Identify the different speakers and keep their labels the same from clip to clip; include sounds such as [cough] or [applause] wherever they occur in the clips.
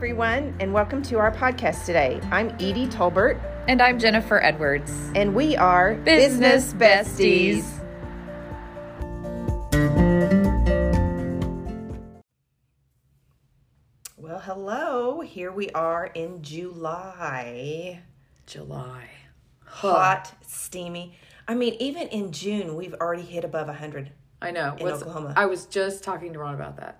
Speaker 1: everyone, and welcome to our podcast today. I'm Edie Tolbert,
Speaker 2: And I'm Jennifer Edwards.
Speaker 1: and we are
Speaker 2: Business Besties.
Speaker 1: Well, hello. Here we are in July.
Speaker 2: July.
Speaker 1: Hot, steamy. I mean, even in June, we've already hit above 100.
Speaker 2: I know.
Speaker 1: In Oklahoma.
Speaker 2: I was just talking to Ron about that.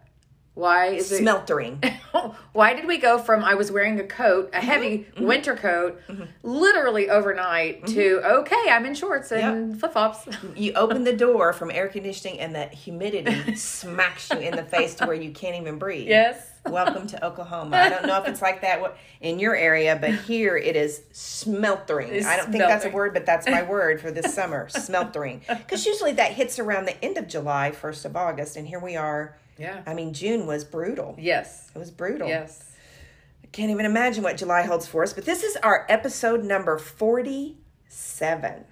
Speaker 2: Why is it Smeltering. [laughs] Why did we go from I was wearing a coat, a mm-hmm. heavy mm-hmm. winter coat, mm-hmm. literally overnight, to okay, I'm in shorts and flip flops.
Speaker 1: you open the [laughs] door from air conditioning, and that humidity smacks you in the face to where you can't even breathe.
Speaker 2: yes.
Speaker 1: Welcome to Oklahoma. I don't know if it's like that in your area, but here it is smeltering.
Speaker 2: It's
Speaker 1: I don't think that's a word, but that's my word for this summer, [laughs] smeltering. Because usually that hits around the end of July, 1st of August, and here we are.
Speaker 2: Yeah.
Speaker 1: I mean, June was brutal.
Speaker 2: Yes.
Speaker 1: It was brutal.
Speaker 2: Yes.
Speaker 1: I can't even imagine what July holds for us, but this is our episode number 47.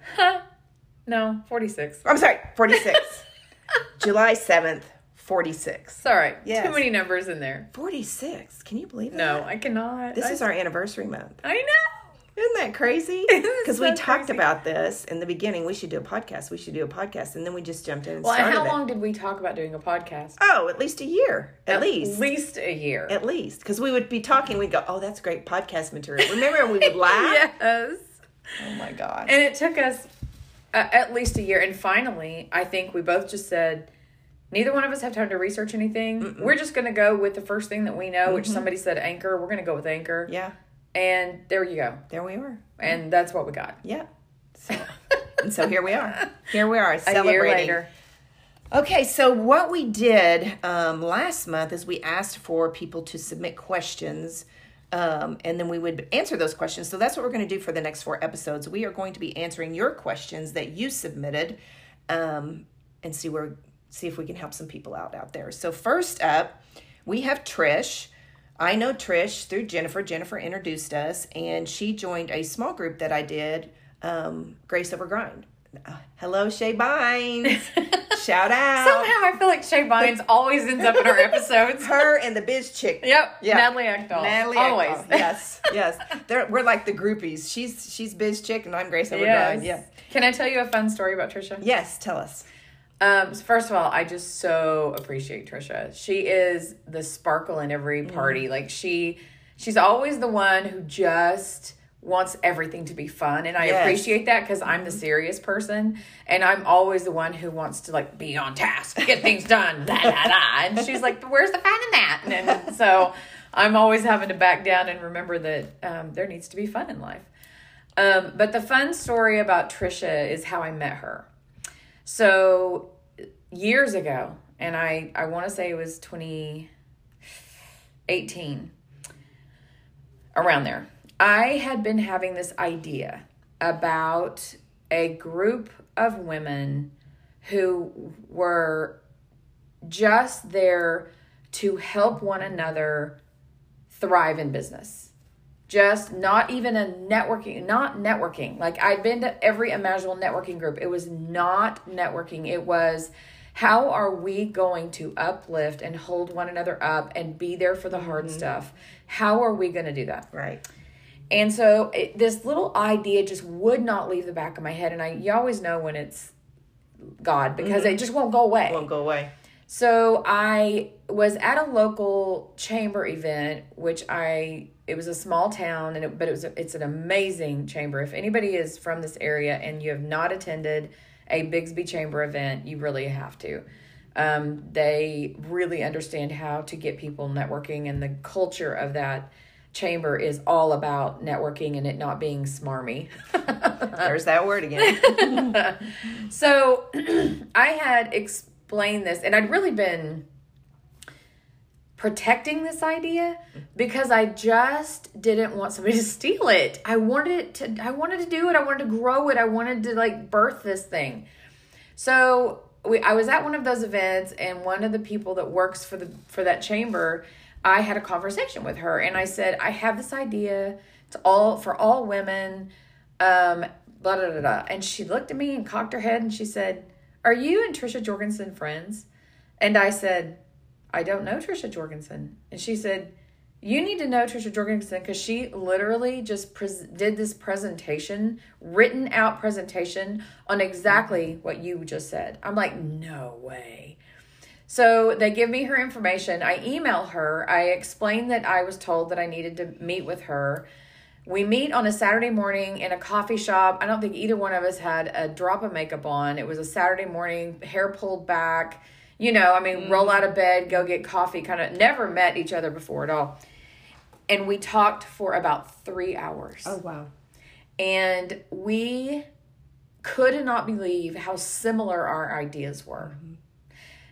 Speaker 2: No, 46.
Speaker 1: I'm sorry, 46. [laughs] July 7th, 46.
Speaker 2: Sorry, right.
Speaker 1: Yes.
Speaker 2: Too many numbers in there.
Speaker 1: 46. Can you believe
Speaker 2: it?
Speaker 1: No?
Speaker 2: I cannot.
Speaker 1: This
Speaker 2: I,
Speaker 1: is our anniversary month.
Speaker 2: I know.
Speaker 1: Isn't that crazy? [laughs]
Speaker 2: It
Speaker 1: Because we talked
Speaker 2: crazy.
Speaker 1: about this in the beginning. We should do a podcast. We should do a podcast, and then we just jumped in and
Speaker 2: Well, how
Speaker 1: it.
Speaker 2: long did we talk about doing a podcast?
Speaker 1: Oh, at least a year. At, least.
Speaker 2: At least a year.
Speaker 1: At least. Because we would be talking. We'd go, "Oh, that's great podcast material." Remember, we would [laughs] laugh.
Speaker 2: yes.
Speaker 1: Oh my god.
Speaker 2: And it took us uh, at least a year. And finally, I think we both just said, neither one of us have time to research anything. We're just going to go with the first thing that we know, which somebody said Anchor. We're going to go with Anchor.
Speaker 1: yeah,
Speaker 2: And there you go.
Speaker 1: there we are.
Speaker 2: And that's what we got.
Speaker 1: Yeah. So, [laughs] and so here we are. Here we are
Speaker 2: A
Speaker 1: celebrating.
Speaker 2: year later.
Speaker 1: Okay, so what we did um, last month is we asked for people to submit questions, um, and then we would answer those questions. So that's what we're going to do for the next four episodes. We are going to be answering your questions that you submitted, um, and see where see if we can help some people out out there. So first up, we have Trish. I know Trish through Jennifer. Jennifer introduced us, and she joined a small group that I did, um, Grace Over Grind. Uh, hello, Shay Bynes. [laughs] Shout out.
Speaker 2: Somehow I feel like Shay Bynes always ends up in our episodes. [laughs]
Speaker 1: Her and the biz chick.
Speaker 2: Yep.
Speaker 1: Yeah.
Speaker 2: Natalie Eckdahl.
Speaker 1: Natalie
Speaker 2: Always. [laughs]
Speaker 1: Yes, yes. They're, we're like the groupies. She's she's biz chick and I'm Grace Overgrind.
Speaker 2: Yes.
Speaker 1: Yeah.
Speaker 2: Can I tell you a fun story about Trisha?
Speaker 1: Yes, tell us.
Speaker 2: Um, so first of all, I just so appreciate Trisha. She is the sparkle in every party. Like she, she's always the one who just wants everything to be fun, and I
Speaker 1: Yes.
Speaker 2: appreciate that because I'm the serious person, and I'm always the one who wants to like be on task, get things done, da da da. And she's like, "Where's the fun in that?" And, and so I'm always having to back down and remember that um, there needs to be fun in life. Um, but the fun story about Trisha is how I met her. So years ago, and I I want to say it was 2018 around there. I had been having this idea about a group of women who were just there to help one another thrive in business just not even a networking not networking. Like i've been to every imaginable networking group. It was not networking. It was how are we going to uplift and hold one another up and be there for the hard mm-hmm. stuff? How are we going to do that?
Speaker 1: Right.
Speaker 2: and so it, this little idea just would not leave the back of my head and i you always know when it's god because mm-hmm. it just won't go away.
Speaker 1: Won't go away.
Speaker 2: so I was at a local chamber event, which I it was a small town, and it, but it was it's an amazing chamber. If anybody is from this area and you have not attended a Bixby Chamber event, you really have to. Um, they really understand how to get people networking, and the culture of that chamber is all about networking and it not being smarmy. [laughs]
Speaker 1: There's that word again. [laughs]
Speaker 2: So [clears throat] I had explained this, and I'd really been protecting this idea because I just didn't want somebody [laughs] to steal it. I wanted to I wanted to do it. I wanted to grow it. I wanted to like birth this thing. So we I was at one of those events and one of the people that works for the for that chamber, I had a conversation with her and I said, I have this idea. It's all for all women. Um blah blah blah, blah. And she looked at me and cocked her head and she said, Are you and Trisha Jorgensen friends? And I said, I don't know Trisha Jorgensen. And she said, You need to know Trisha Jorgensen because she literally just did this presentation, written out presentation on exactly what you just said. I'm like, no way. So they give me her information. I email her. I explain that I was told that I needed to meet with her. We meet on a Saturday morning in a coffee shop. I don't think either one of us had a drop of makeup on. It was a Saturday morning, hair pulled back. You know, I mean, roll mm. out of bed, go get coffee, kind of never met each other before at all. And we talked for about three hours.
Speaker 1: Oh wow.
Speaker 2: And we could not believe how similar our ideas were. Mm-hmm.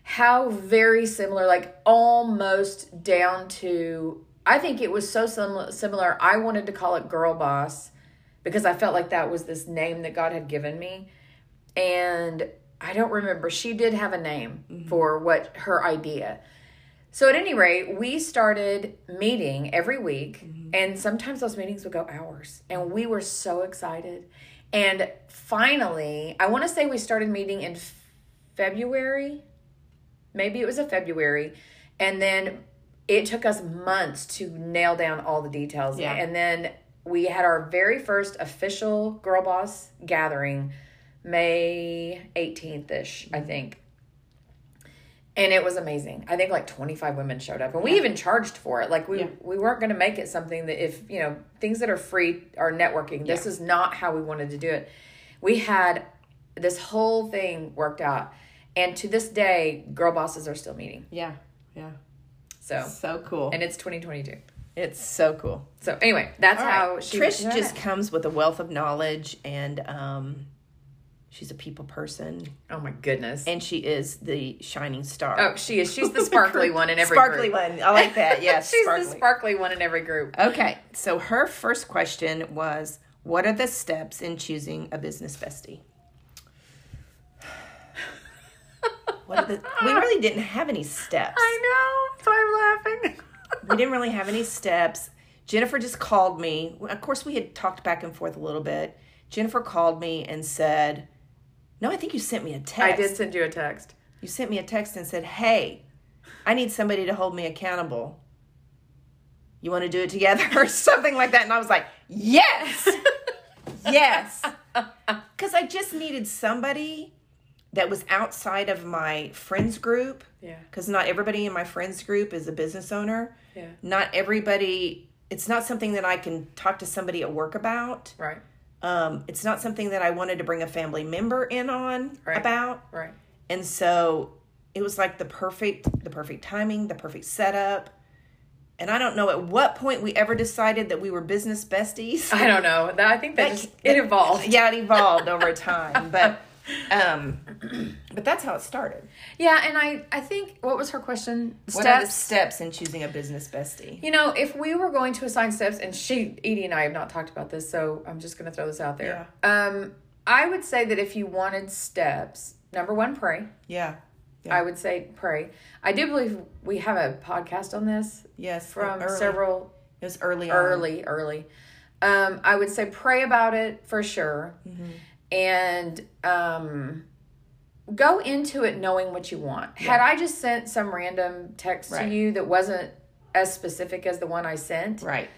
Speaker 2: How very similar, like almost down to, I think it was so sim- similar. I wanted to call it Girl Boss because I felt like that was this name that God had given me. And I don't remember. She did have a name mm-hmm. for what her idea. So at any rate, we started meeting every week, mm-hmm. and sometimes those meetings would go hours, and we were so excited. And finally, I want to say we started meeting in February. Maybe it was a February, and then it took us months to nail down all the details.
Speaker 1: Yeah.
Speaker 2: And then we had our very first official Girl Boss gathering May 18th ish, I think. And it was amazing. I think like 25 women showed up and we even charged for it. Like we
Speaker 1: Yeah.
Speaker 2: we weren't going to make it something that if, you know, things that are free are networking. This is not how we wanted to do it. We had this whole thing worked out. And to this day, girl bosses are still meeting.
Speaker 1: Yeah. Yeah.
Speaker 2: So,
Speaker 1: So cool.
Speaker 2: and it's 2022.
Speaker 1: it's so cool.
Speaker 2: So anyway, that's how she
Speaker 1: Trish just comes with a wealth of knowledge and um she's a people person
Speaker 2: Oh my goodness.
Speaker 1: and she is the shining star.
Speaker 2: Oh, she is. She's the [laughs] sparkly one in every group.
Speaker 1: sparkly
Speaker 2: group.
Speaker 1: one. I like that. [laughs] Yes,
Speaker 2: She's
Speaker 1: sparkly.
Speaker 2: the sparkly one in every group.
Speaker 1: Okay, so her first question was, "What are the steps in choosing a business bestie?" What are the, we [laughs] really didn't have any steps.
Speaker 2: I know. So I'm laughing.
Speaker 1: We didn't really have any steps. Jennifer just called me. Of course, we had talked back and forth a little bit. Jennifer called me and said, "No, I think you sent me a text.
Speaker 2: I did send you a text.
Speaker 1: You sent me a text and said, "Hey, I need somebody to hold me accountable. You want to do it together [laughs] or something like that?" And I was like, "Yes." [laughs] yes. Cuz I just needed somebody that was outside of my friends group
Speaker 2: Yeah.
Speaker 1: cuz not everybody in my friends group is a business owner.
Speaker 2: Yeah.
Speaker 1: Not everybody it's not something that I can talk to somebody at work about.
Speaker 2: Right.
Speaker 1: Um, it's not something that I wanted to bring a family member in on
Speaker 2: Right.
Speaker 1: about.
Speaker 2: Right.
Speaker 1: And so it was like the perfect the perfect timing, the perfect setup. And I don't know at what point we ever decided that we were business besties. [laughs]
Speaker 2: I don't know. That I think that,
Speaker 1: That-
Speaker 2: just it evolved.
Speaker 1: yeah, it evolved over [laughs] time, but um but that's how it started.
Speaker 2: Yeah, and I I think what was her question?
Speaker 1: What are the steps in choosing a business bestie?
Speaker 2: You know, if we were going to assign steps, and she, Edie, and I have not talked about this, so I'm just going to throw this out there. Um, I would say that if you wanted steps, number one, pray.
Speaker 1: Yeah.
Speaker 2: I would say pray. I do believe we have a podcast on this
Speaker 1: Yes.
Speaker 2: from
Speaker 1: early.
Speaker 2: several
Speaker 1: It was early on.
Speaker 2: early, early. Um, I would say pray about it for sure,
Speaker 1: Mm-hmm.
Speaker 2: and um, go into it knowing what you want. Had I just sent some random text
Speaker 1: Right.
Speaker 2: to you that wasn't as specific as the one I sent,
Speaker 1: Right.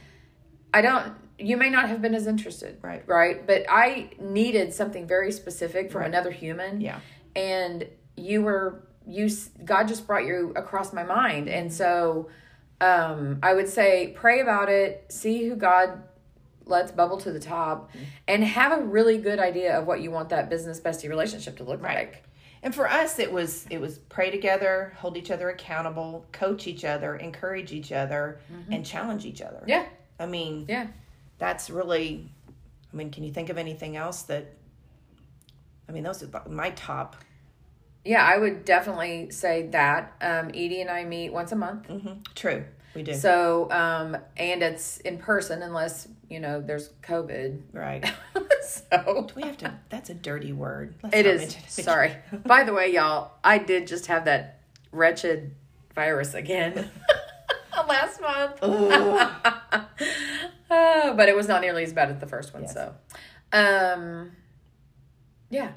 Speaker 2: I don't. You may not have been as interested,
Speaker 1: Right.
Speaker 2: Right, but I needed something very specific from another human,
Speaker 1: Yeah.
Speaker 2: and you were you. God just brought you across my mind, and so um, I would say pray about it, see who God lets bubble to the top, and have a really good idea of what you want that business bestie relationship to look like.
Speaker 1: And for us, it was it was pray together, hold each other accountable, coach each other, encourage each other, and challenge each other.
Speaker 2: Mm-hmm. Yeah,
Speaker 1: I mean,
Speaker 2: yeah.
Speaker 1: that's really. I mean, can you think of anything else that? I mean, those are my top.
Speaker 2: Yeah, I would definitely say that. Um, Edie and I meet once a month.
Speaker 1: hmm True, we do.
Speaker 2: So, um, and it's in person unless, you know, there's COVID.
Speaker 1: right. [laughs]
Speaker 2: so,
Speaker 1: We have to. That's a dirty word. Let's
Speaker 2: it is. Sorry. [laughs] By the way, y'all, I did just have that wretched virus again [laughs] last month. Uh, but it was not nearly as bad as the first one.
Speaker 1: Yes.
Speaker 2: So, um, yeah.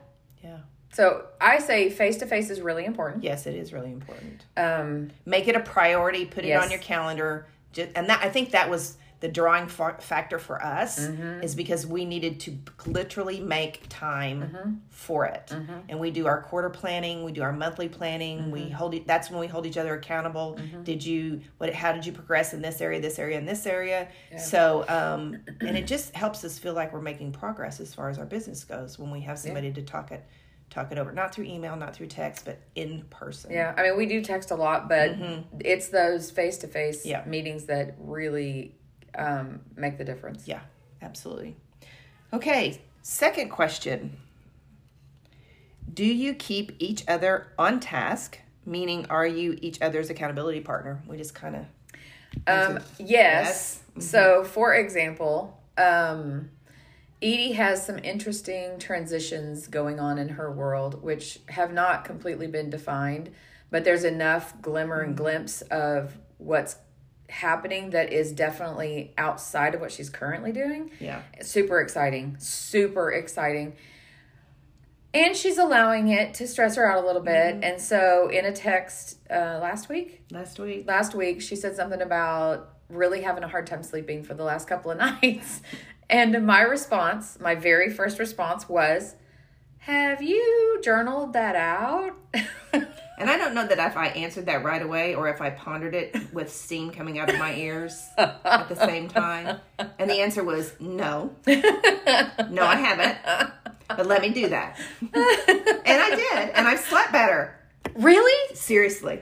Speaker 1: yeah.
Speaker 2: So I say face to face is really important.
Speaker 1: Yes, it is really important.
Speaker 2: Um,
Speaker 1: Make it a priority. Put it
Speaker 2: Yes.
Speaker 1: on your calendar. Ju- and that I think that was the drawing fa- factor for us
Speaker 2: Mm-hmm.
Speaker 1: is because we needed to literally make time
Speaker 2: Mm-hmm.
Speaker 1: for it. And we do our quarter planning, we do our monthly planning. We
Speaker 2: Mm-hmm.
Speaker 1: hold it. That's when we hold each other accountable. Did you what? How did you progress in this area, this area, and this area? So, um, and it just helps us feel like we're making progress as far as our business goes when we have somebody to talk it talk it over, not through email, not through text, but in person.
Speaker 2: Yeah, I mean, we do text a lot, but it's those face to face
Speaker 1: Yeah.
Speaker 2: meetings that really um, make the difference.
Speaker 1: Yeah, absolutely. Okay, second question. Do you keep each other on task? Meaning, are you each other's accountability partner? We just kind of.
Speaker 2: Um, yes. So, for example, um, Edie has some interesting transitions going on in her world, which have not completely been defined, but there's enough glimmer and glimpse of what's happening that is definitely outside of what she's currently doing.
Speaker 1: Yeah.
Speaker 2: Super exciting. Super exciting. And she's allowing it to stress her out a little bit. And so, in a text uh, last week,
Speaker 1: Last week.
Speaker 2: last week she said something about really having a hard time sleeping for the last couple of [laughs] nights. And my response, my very first response was, Have you journaled that out? [laughs]
Speaker 1: And I don't know that if I answered that right away or if I pondered it with steam coming out of my ears at the same time. And the answer was no. No, I haven't. But let me do that. And I did. And I've slept better.
Speaker 2: really?
Speaker 1: Seriously.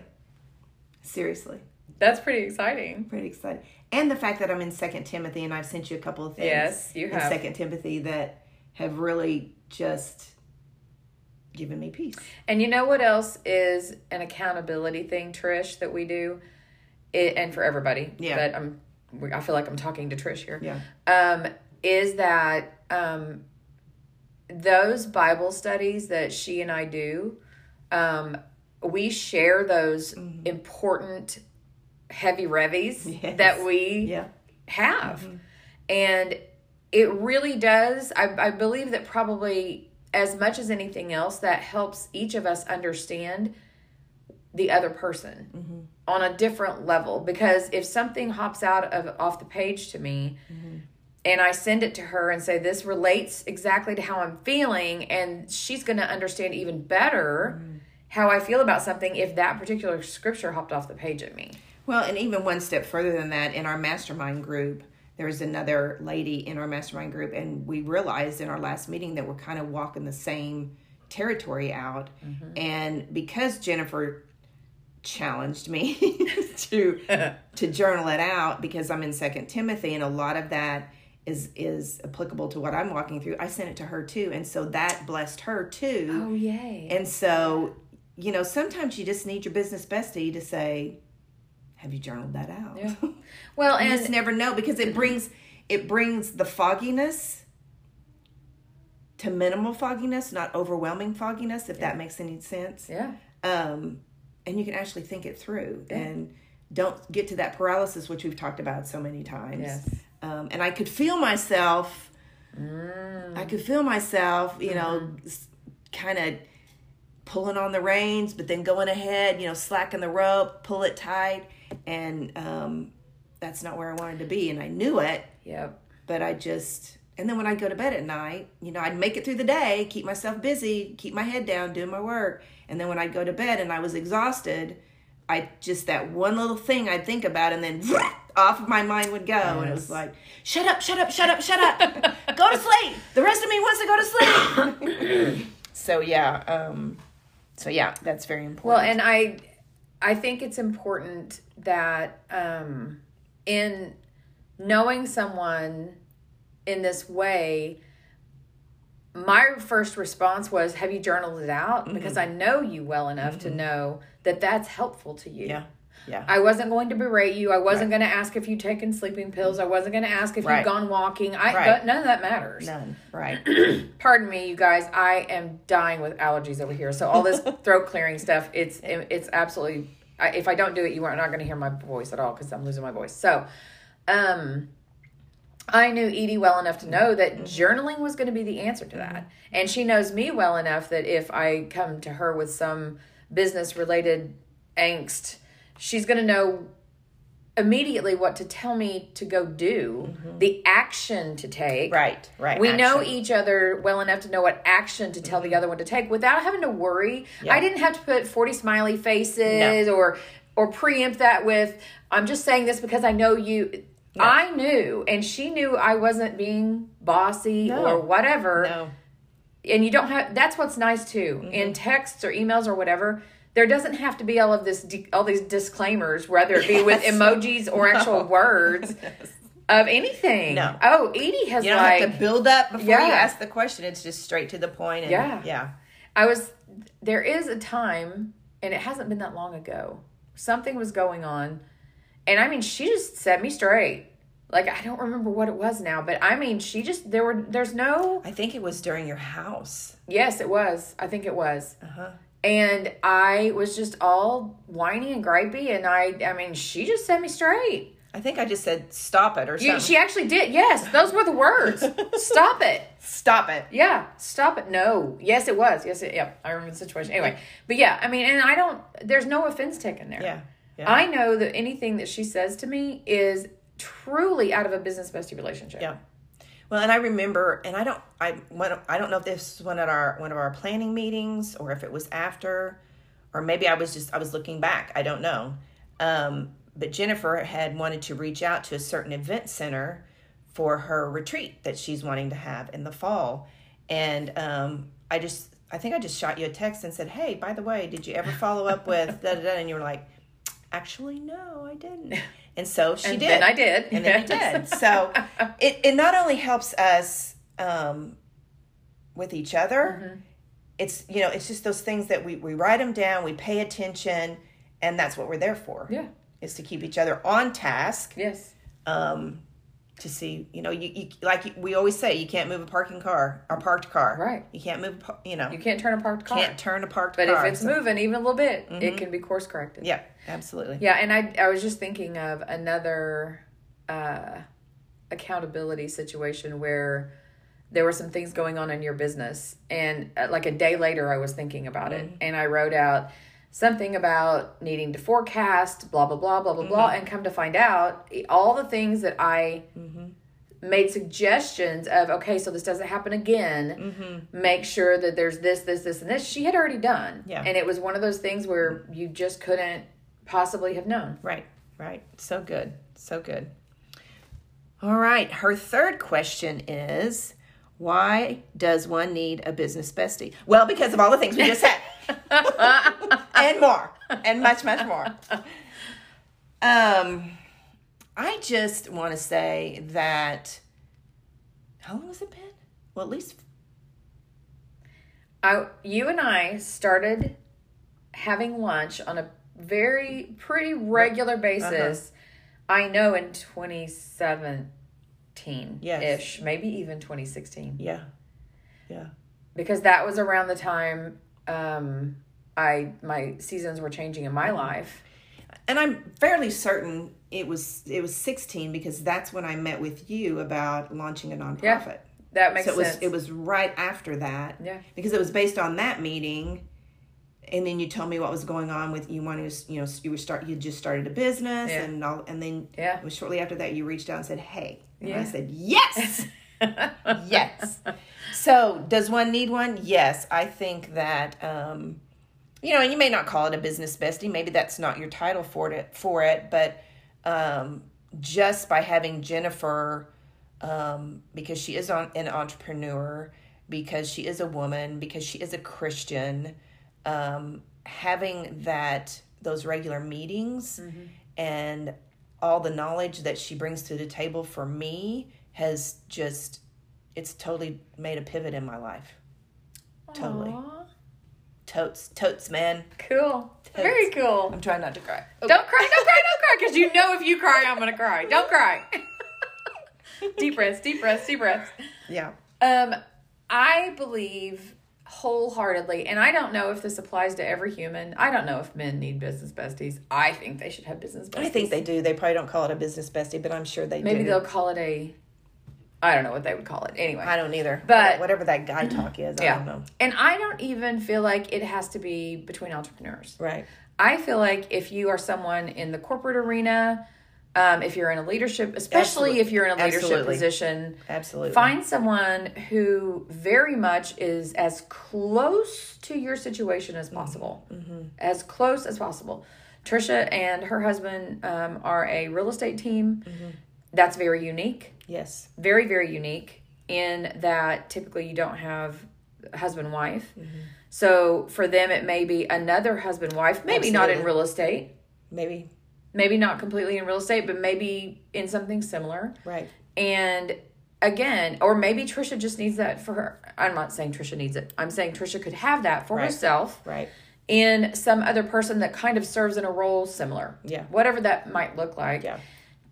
Speaker 1: Seriously.
Speaker 2: That's pretty exciting.
Speaker 1: Pretty exciting. And the fact that I'm in Second Timothy and I've sent you a couple of things.
Speaker 2: Yes, you
Speaker 1: in
Speaker 2: have.
Speaker 1: Second Timothy that have really just given me peace.
Speaker 2: And you know what else is an accountability thing, Trish, that we do? It, and for everybody.
Speaker 1: Yeah.
Speaker 2: But I'm, I feel like I'm talking to Trish here.
Speaker 1: Yeah.
Speaker 2: um, is that um, those Bible studies that she and I do, um, we share those important heavy revies
Speaker 1: Mm-hmm. [laughs] Yes.
Speaker 2: that we
Speaker 1: Yeah.
Speaker 2: have. And it really does. I, I believe that probably as much as anything else, that helps each of us understand the other person mm-hmm. on a different level. Because if something hops out of off the page to me, mm-hmm. and I send it to her and say, This relates exactly to how I'm feeling, and she's going to understand even better mm-hmm. how I feel about something if that particular scripture hopped off the page at me.
Speaker 1: Well, and even one step further than that, in our mastermind group, there's another lady in our mastermind group, and we realized in our last meeting that we're kind of walking the same territory out. Mm-hmm. And because Jennifer challenged me [laughs] to [laughs] to journal it out because I'm in Second Timothy, and a lot of that is is applicable to what I'm walking through. I sent it to her too, and so that blessed her too.
Speaker 2: Oh, yay.
Speaker 1: And so, you know, sometimes you just need your business bestie to say, "Have you journaled that out?"
Speaker 2: Yeah. [laughs] Well,
Speaker 1: you
Speaker 2: and
Speaker 1: just never know because it brings it brings the fogginess to minimal fogginess, not overwhelming fogginess, if that makes any sense.
Speaker 2: yeah.
Speaker 1: Um, and you can actually think it through and don't get to that paralysis, which we've talked about so many times.
Speaker 2: Yes.
Speaker 1: Um, and I could feel myself.
Speaker 2: Mm.
Speaker 1: I could feel myself, you know,
Speaker 2: Mm-hmm.
Speaker 1: kind of pulling on the reins, but then going ahead, you know, slacking the rope, pull it tight, and um, that's not where I wanted to be, and I knew it,
Speaker 2: Yep.
Speaker 1: but I just. And then when I go to bed at night, you know, I'd make it through the day, keep myself busy, keep my head down, doing my work. And then when I'd go to bed and I was exhausted, I just that one little thing I'd think about, and then [laughs] off of my mind would go, and it was like, "Shut up, shut up, shut up, shut up, [laughs] go to sleep." The rest of me wants to go to sleep. [laughs] so yeah, um, so yeah, that's very important.
Speaker 2: Well, and I, I think it's important that um, in knowing someone in this way, my first response was, "Have you journaled it out?" Because I know you well enough to know that that's helpful to you.
Speaker 1: yeah, yeah,
Speaker 2: I wasn't going to berate you. I wasn't going to ask if you'd taken sleeping pills. I wasn't going to ask if
Speaker 1: Right.
Speaker 2: you'd gone walking. I
Speaker 1: Right.
Speaker 2: none of that matters.
Speaker 1: none, right? [clears throat] [clears throat]
Speaker 2: Pardon me, you guys. I am dying with allergies over here. So all this [laughs] throat clearing stuff, it's it's absolutely. I, if I don't do it, you are not going to hear my voice at all because I'm losing my voice. So, um, I knew Edie well enough to know that journaling was going to be the answer to that, and she knows me well enough that if I come to her with some business related angst, she's going to know immediately what to tell me to go do, the action to take.
Speaker 1: Right, right.
Speaker 2: We know each other well enough to know what action to tell the other one to take without having to worry.
Speaker 1: Yeah.
Speaker 2: I didn't have to put 40 smiley faces or or preempt that with I'm just saying this because I know you I knew and she knew I wasn't being bossy
Speaker 1: No.
Speaker 2: or whatever
Speaker 1: No.
Speaker 2: and you don't have that's what's nice too
Speaker 1: Mm-hmm.
Speaker 2: in texts or emails or whatever there doesn't have to be all of this all these disclaimers whether it be [laughs] with emojis or actual words [laughs] of anything
Speaker 1: No.
Speaker 2: oh edie has
Speaker 1: You don't
Speaker 2: like
Speaker 1: have to build up before
Speaker 2: Yeah.
Speaker 1: you ask the question. It's just straight to the point. And,
Speaker 2: Yeah.
Speaker 1: Yeah.
Speaker 2: i was there is a time and it hasn't been that long ago something was going on and i mean she just set me straight like i don't remember what it was now but i mean she just there were there's no
Speaker 1: I think it was during your house.
Speaker 2: yes it was i think it was
Speaker 1: Uh-huh.
Speaker 2: And I was just all whiny and gripey, and I, I mean, she just set me straight.
Speaker 1: I think I just said stop it or
Speaker 2: You,
Speaker 1: something.
Speaker 2: she actually did. Yes, those were the words. [laughs] stop it.
Speaker 1: stop it.
Speaker 2: Yeah, stop it. No. Yes, it was. Yes, it, yeah. I remember the situation. Anyway, but yeah, I mean, and I don't. There's no offense taken there.
Speaker 1: Yeah. Yeah.
Speaker 2: I know that anything that she says to me is truly out of a business bestie relationship.
Speaker 1: Yeah. Well, and I remember, and I don't, I, one, I don't know if this was one at our one of our planning meetings or if it was after, or maybe I was just I was looking back. I don't know. Um, but Jennifer had wanted to reach out to a certain event center for her retreat that she's wanting to have in the fall, and um, I just I think I just shot you a text and said, "Hey, by the way, did you ever follow up with [laughs] da da da?" And you were like, "Actually, no, I didn't." [laughs] And so she
Speaker 2: And
Speaker 1: did.
Speaker 2: then I did.
Speaker 1: And then you did. [laughs] So it, it not only helps us um, with each other,
Speaker 2: Mm-hmm.
Speaker 1: it's, you know, it's just those things that we, we write them down, we pay attention, and that's what we're there for.
Speaker 2: Yeah.
Speaker 1: Is to keep each other on task,
Speaker 2: Yes.
Speaker 1: um, to see, you know, you, you like we always say, you can't move a parking car, a parked car.
Speaker 2: Right.
Speaker 1: You can't move, you know,
Speaker 2: You can't turn a parked car.
Speaker 1: can't turn a parked car.
Speaker 2: but
Speaker 1: car.
Speaker 2: if it's
Speaker 1: So-
Speaker 2: moving even a little bit, it can be course corrected.
Speaker 1: Yeah, absolutely.
Speaker 2: Yeah, and I I was just thinking of another uh, accountability situation where there were some things going on in your business, and uh, like a day later, I was thinking about it, and I wrote out something about needing to forecast, blah blah blah blah blah blah, mm-hmm. and come to find out, all the things that I. Mm-hmm. Made suggestions of okay, so this doesn't happen again. Mm-hmm. Make sure that there's this, this, this, and this. She had already done,
Speaker 1: Yeah.
Speaker 2: and it was one of those things where you just couldn't possibly have known.
Speaker 1: Right, right. So good. So good. All right. Her third question is why does one need a business bestie? Well, because of all the things we just said. [laughs] [laughs] and more. And much, much more. Um I just want to say that how long has it been? Well, at least
Speaker 2: I, you and I started having lunch on a very pretty regular basis. I know in 2017
Speaker 1: Yes.
Speaker 2: ish, maybe even 2016,
Speaker 1: yeah. Yeah.
Speaker 2: because that was around the time um, I my seasons were changing in
Speaker 1: Mm-hmm.
Speaker 2: my life.
Speaker 1: and I'm fairly certain it was it was 16 because that's when I met with you about launching a nonprofit.
Speaker 2: Yeah, That makes
Speaker 1: so it was it was right after that.
Speaker 2: Yeah.
Speaker 1: Because it was based on that meeting and then you told me what was going on with you wanted to you know you were start you just started a business
Speaker 2: Yeah.
Speaker 1: and all and then
Speaker 2: Yeah.
Speaker 1: it was shortly after that you reached out and said, "Hey." And I said, "Yes." [laughs] yes. So, does one need one? Yes. I think that um you know, and you may not call it a business bestie. Maybe that's not your title for it for it, but um just by having Jennifer um because she is on, an entrepreneur, because she is a woman, because she is a Christian, um having that those regular meetings and all the knowledge that she brings to the table for me has just it's totally made a pivot in my life. Totally.
Speaker 2: Aw,
Speaker 1: Totes, totes, man.
Speaker 2: cool. Very cool.
Speaker 1: I'm trying not to cry.
Speaker 2: Don't cry, don't cry, don't cry, because you know if you cry, I'm gonna cry. Don't cry. [laughs] deep breaths, deep breaths, deep breaths.
Speaker 1: Yeah.
Speaker 2: Um, I believe wholeheartedly, and I don't know if this applies to every human. I don't know if men need business besties. I think they should have business besties.
Speaker 1: I think they do. They probably don't call it a business bestie, but I'm sure they
Speaker 2: maybe
Speaker 1: do.
Speaker 2: they'll call it a. I don't know what they would call it. Anyway,
Speaker 1: I don't either.
Speaker 2: But-
Speaker 1: whatever that guy talk is, I
Speaker 2: yeah,
Speaker 1: don't know.
Speaker 2: and I don't even feel like it has to be between entrepreneurs.
Speaker 1: Right.
Speaker 2: I feel like if you are someone in the corporate arena, Um, if you're in a leadership, especially if you're in a leadership
Speaker 1: absolutely.
Speaker 2: position,
Speaker 1: Absolutely.
Speaker 2: find someone who very much is as close to your situation as possible as close as possible trisha and her husband um, are a real estate team that's very unique
Speaker 1: Yes.
Speaker 2: very very unique in that typically you don't have husband wife mm-hmm. so for them it may be another husband wife maybe not in real estate
Speaker 1: Maybe.
Speaker 2: maybe not completely in real estate but maybe in something similar
Speaker 1: Right.
Speaker 2: and again, or maybe Trisha just needs that for her. I'm not saying Trisha needs it. I'm saying Trisha could have that for
Speaker 1: Right.
Speaker 2: herself
Speaker 1: Right.
Speaker 2: in some other person that kind of serves in a role similar.
Speaker 1: Yeah.
Speaker 2: Whatever that might look like.
Speaker 1: Yeah.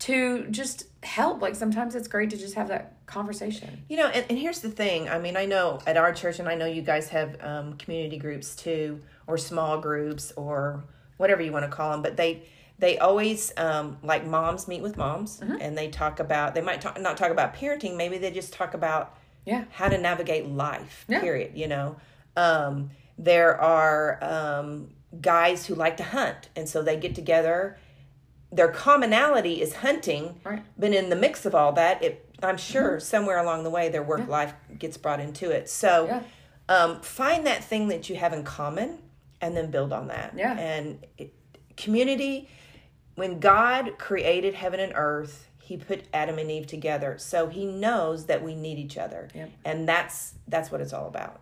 Speaker 2: To just help. Like sometimes it's great to just have that conversation.
Speaker 1: You know, and, and here's the thing. I mean, I know at our church, and I know you guys have um, community groups too, or small groups, or whatever you want to call them. But they they always um, like moms meet with moms, and they talk about. They might talk, not talk about parenting. Maybe they just talk about
Speaker 2: Yeah.
Speaker 1: how to navigate life.
Speaker 2: Yeah.
Speaker 1: Period. You know, um, there are um, guys who like to hunt, and so they get together. Their commonality is hunting,
Speaker 2: Right.
Speaker 1: but in the mix of all that, it I'm sure somewhere along the way their work life gets brought into it. So
Speaker 2: Yeah.
Speaker 1: um, find that thing that you have in common, and then build on that.
Speaker 2: Yeah.
Speaker 1: And it, community, when God created heaven and earth, He put Adam and Eve together, so He knows that we need each other,
Speaker 2: Yep.
Speaker 1: and that's that's what it's all about.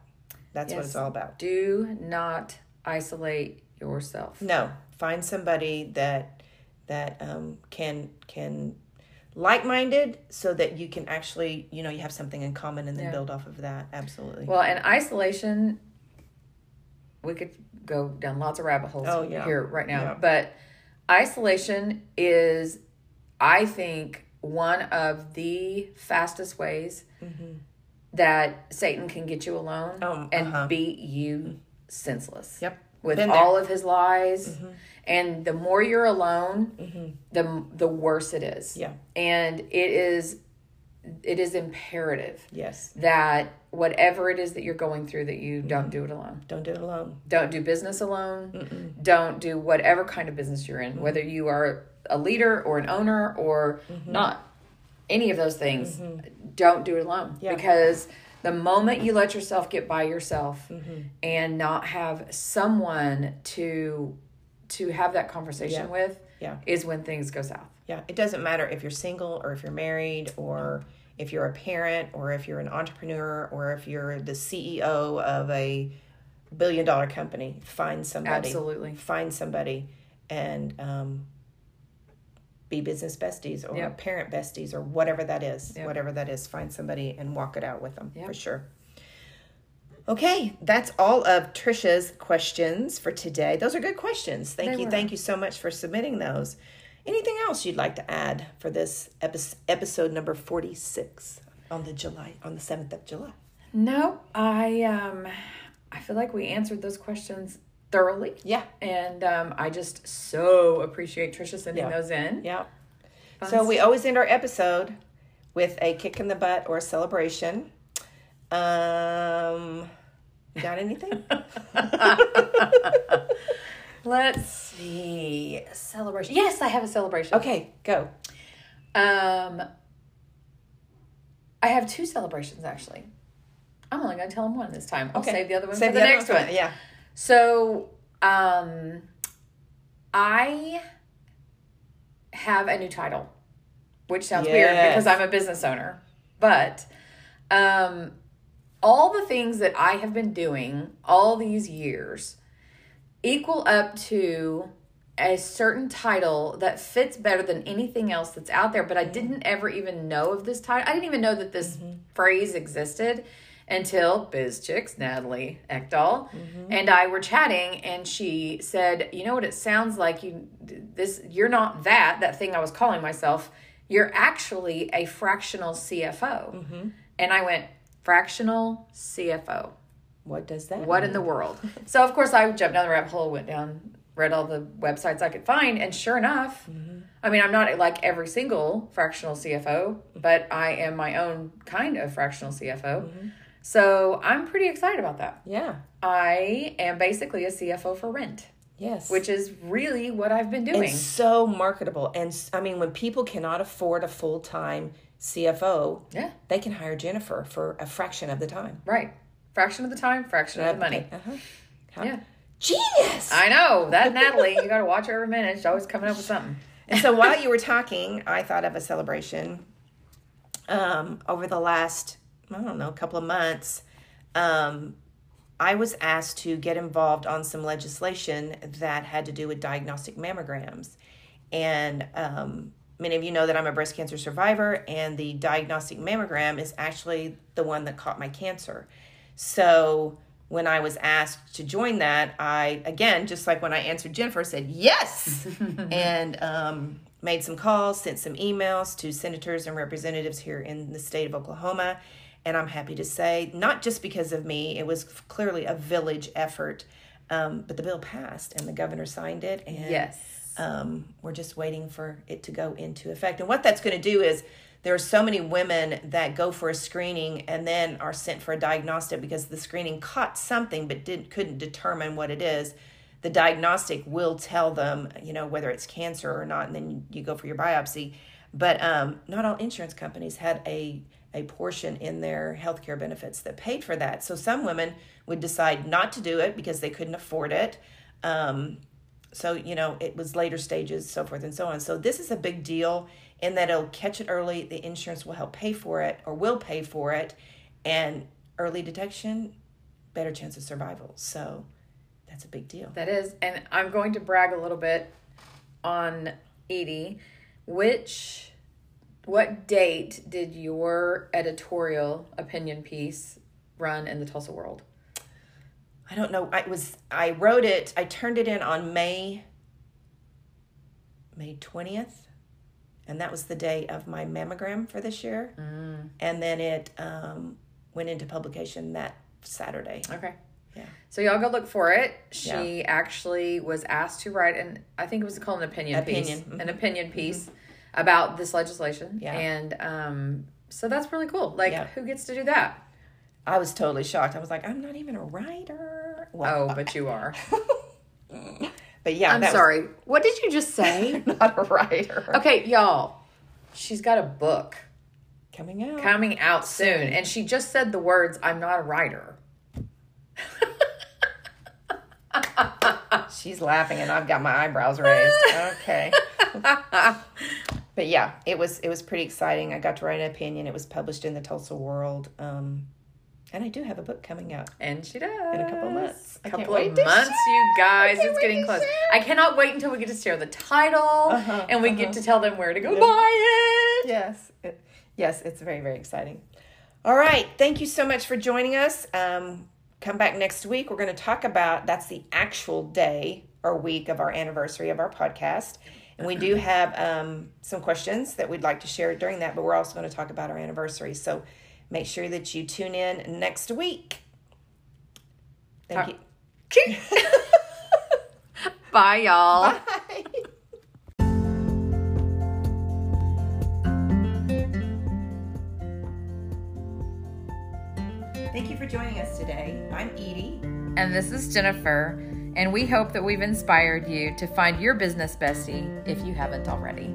Speaker 1: That's what it's all about.
Speaker 2: Do not isolate yourself.
Speaker 1: No, find somebody that that um, can can like-minded so that you can actually you know you have something in common and then
Speaker 2: Yeah.
Speaker 1: build off of that absolutely
Speaker 2: Well, and isolation, we could go down lots of rabbit holes
Speaker 1: Oh, yeah.
Speaker 2: here right now.
Speaker 1: Yeah.
Speaker 2: But isolation is, I think, one of the fastest ways that Satan can get you alone
Speaker 1: Oh,
Speaker 2: and
Speaker 1: uh-huh.
Speaker 2: beat you senseless.
Speaker 1: Yep.
Speaker 2: With
Speaker 1: Been there. Mm-hmm.
Speaker 2: all of his lies. Mm-hmm. And the more you're alone, mm-hmm. the the worse it is.
Speaker 1: Yeah.
Speaker 2: And it is it is imperative
Speaker 1: yes
Speaker 2: that whatever it is that you're going through that you don't mm-hmm. do it alone
Speaker 1: don't do it alone
Speaker 2: don't do business alone don't do whatever kind of business you're in whether you are a leader or an owner or not any of those things don't do it alone
Speaker 1: Yeah.
Speaker 2: because the moment you let yourself get by yourself and not have someone to to have that conversation
Speaker 1: Yeah.
Speaker 2: with
Speaker 1: Yeah.
Speaker 2: is when things go south
Speaker 1: yeah it doesn't matter if you're single or if you're married or if you're a parent or if you're an entrepreneur or if you're the ceo of a billion dollar company find somebody
Speaker 2: Absolutely.
Speaker 1: find somebody and um, be business besties or
Speaker 2: Yep.
Speaker 1: parent besties or whatever that is
Speaker 2: Yep.
Speaker 1: whatever that is find somebody and walk it out with them
Speaker 2: Yep.
Speaker 1: for sure okay that's all of trisha's questions for today those are good questions thank
Speaker 2: They
Speaker 1: you
Speaker 2: were.
Speaker 1: thank you so much for submitting those anything else you'd like to add for this epi- episode number 46 on the july on the 7th of july
Speaker 2: No, I um I feel like we answered those questions thoroughly.
Speaker 1: yeah
Speaker 2: And um I just so appreciate Trisha sending
Speaker 1: Yeah.
Speaker 2: those in.
Speaker 1: Yeah. So we always end our episode with a kick in the butt or a celebration. Um, got anything? [laughs]
Speaker 2: Let's see. Celebration. Yes, I have a celebration.
Speaker 1: okay, go.
Speaker 2: Um I have two celebrations actually. I'm only gonna tell them one this time. I'll
Speaker 1: Okay.
Speaker 2: save the other one
Speaker 1: Save
Speaker 2: for the,
Speaker 1: other
Speaker 2: next
Speaker 1: for
Speaker 2: one.
Speaker 1: Yeah.
Speaker 2: So, um, I have a new title, which sounds weird because I'm a business owner. But um, all the things that I have been doing all these years equal up to a certain title that fits better than anything else that's out there. But I didn't ever even know of this title. I didn't even know that this phrase existed until Biz Chix, Natalie Eckdahl, mm-hmm. and I were chatting, and she said, "You know what? It sounds like you this. You're not that that thing I was calling myself. You're actually a fractional CFO." Mm-hmm. And I went, "Fractional CFO."
Speaker 1: What does that?
Speaker 2: what
Speaker 1: mean?
Speaker 2: in the world? [laughs] So of course I jumped down the rabbit hole, went down, read all the websites I could find, and sure enough, mm-hmm. I mean I'm not like every single fractional CFO, but I am my own kind of fractional CFO. So I'm pretty excited about that.
Speaker 1: Yeah.
Speaker 2: I am basically a CFO for rent.
Speaker 1: Yes.
Speaker 2: which is really what I've been doing.
Speaker 1: and so marketable. And I mean, when people cannot afford a full time CFO,
Speaker 2: yeah,
Speaker 1: they can hire Jennifer for a fraction of the time.
Speaker 2: right. Fraction of the time, fraction of the money.
Speaker 1: Uh-huh. How-
Speaker 2: Yeah.
Speaker 1: Genius.
Speaker 2: I know that Natalie. [laughs] You got to watch her every minute. She's always coming up with something.
Speaker 1: And so while you were talking, I thought of a celebration um, over the last, I don't know, a couple of months. Um, I was asked to get involved on some legislation that had to do with diagnostic mammograms. And um, many of you know that I'm a breast cancer survivor, and the diagnostic mammogram is actually the one that caught my cancer. So when I was asked to join that, I, again, just like when I answered Jennifer, said yes. [laughs] and um, made some calls, sent some emails to senators and representatives here in the state of Oklahoma. And I'm happy to say, not just because of me, it was clearly a village effort, um, but the bill passed and the governor signed it. And
Speaker 2: Yes.
Speaker 1: um, we're just waiting for it to go into effect. And what that's going to do is there are so many women that go for a screening and then are sent for a diagnostic because the screening caught something but didn't couldn't determine what it is. The diagnostic will tell them, you know, whether it's cancer or not, and then you go for your biopsy. But um, not all insurance companies had a a portion in their healthcare benefits that paid for that. So some women would decide not to do it because they couldn't afford it. Um, so you know it was later stages so forth and so on so this is a big deal in that it'll catch it early the insurance will help pay for it or will pay for it and early detection better chance of survival so that's a big deal
Speaker 2: That is, and I'm going to brag a little bit on Edie. Which, what date did your editorial opinion piece run in the Tulsa World?
Speaker 1: i don't know i was i wrote it i turned it in on may may 20th and that was the day of my mammogram for this year and then it um, went into publication that saturday
Speaker 2: Okay.
Speaker 1: Yeah.
Speaker 2: So y'all go look for it. She actually was asked to write an I think it was called an opinion,
Speaker 1: Opinion,
Speaker 2: piece.
Speaker 1: mhm.
Speaker 2: An opinion piece about this legislation.
Speaker 1: Yeah.
Speaker 2: And um so that's really cool. Like
Speaker 1: Yeah.
Speaker 2: who gets to do that?
Speaker 1: I was totally shocked. I was like, I'm not even a writer. Well,
Speaker 2: Oh, but you are. [laughs]
Speaker 1: but yeah,
Speaker 2: I'm sorry. What did you just say? [laughs]
Speaker 1: not a writer.
Speaker 2: okay, y'all. She's got a book
Speaker 1: Coming out.
Speaker 2: coming out soon and she just said the words I'm not a writer. [laughs]
Speaker 1: She's laughing, and I've got my eyebrows raised. Okay. But yeah, it was it was pretty exciting. I got to write an opinion. It was published in the Tulsa World, um, and I do have a book coming out.
Speaker 2: And she does.
Speaker 1: In a couple months.
Speaker 2: A couple of months, you guys. It's getting close.
Speaker 1: share.
Speaker 2: I cannot wait until we get to share the title
Speaker 1: Uh-huh,
Speaker 2: and we
Speaker 1: uh-huh.
Speaker 2: get to tell them where to go buy it.
Speaker 1: Yes, it, yes, it's very very exciting. All right, thank you so much for joining us. Um, come back next week. We're going to talk about that's the actual day or week of our anniversary of our podcast. And we do have um, some questions that we'd like to share during that, but we're also going to talk about our anniversary. So make sure that you tune in next week. Thank
Speaker 2: Talk-
Speaker 1: you. [laughs]
Speaker 2: Bye, y'all.
Speaker 1: Bye. Thank you for joining us today. I'm Edie.
Speaker 2: And this is Jennifer and we hope that we've inspired you to find your business bestie if you haven't already.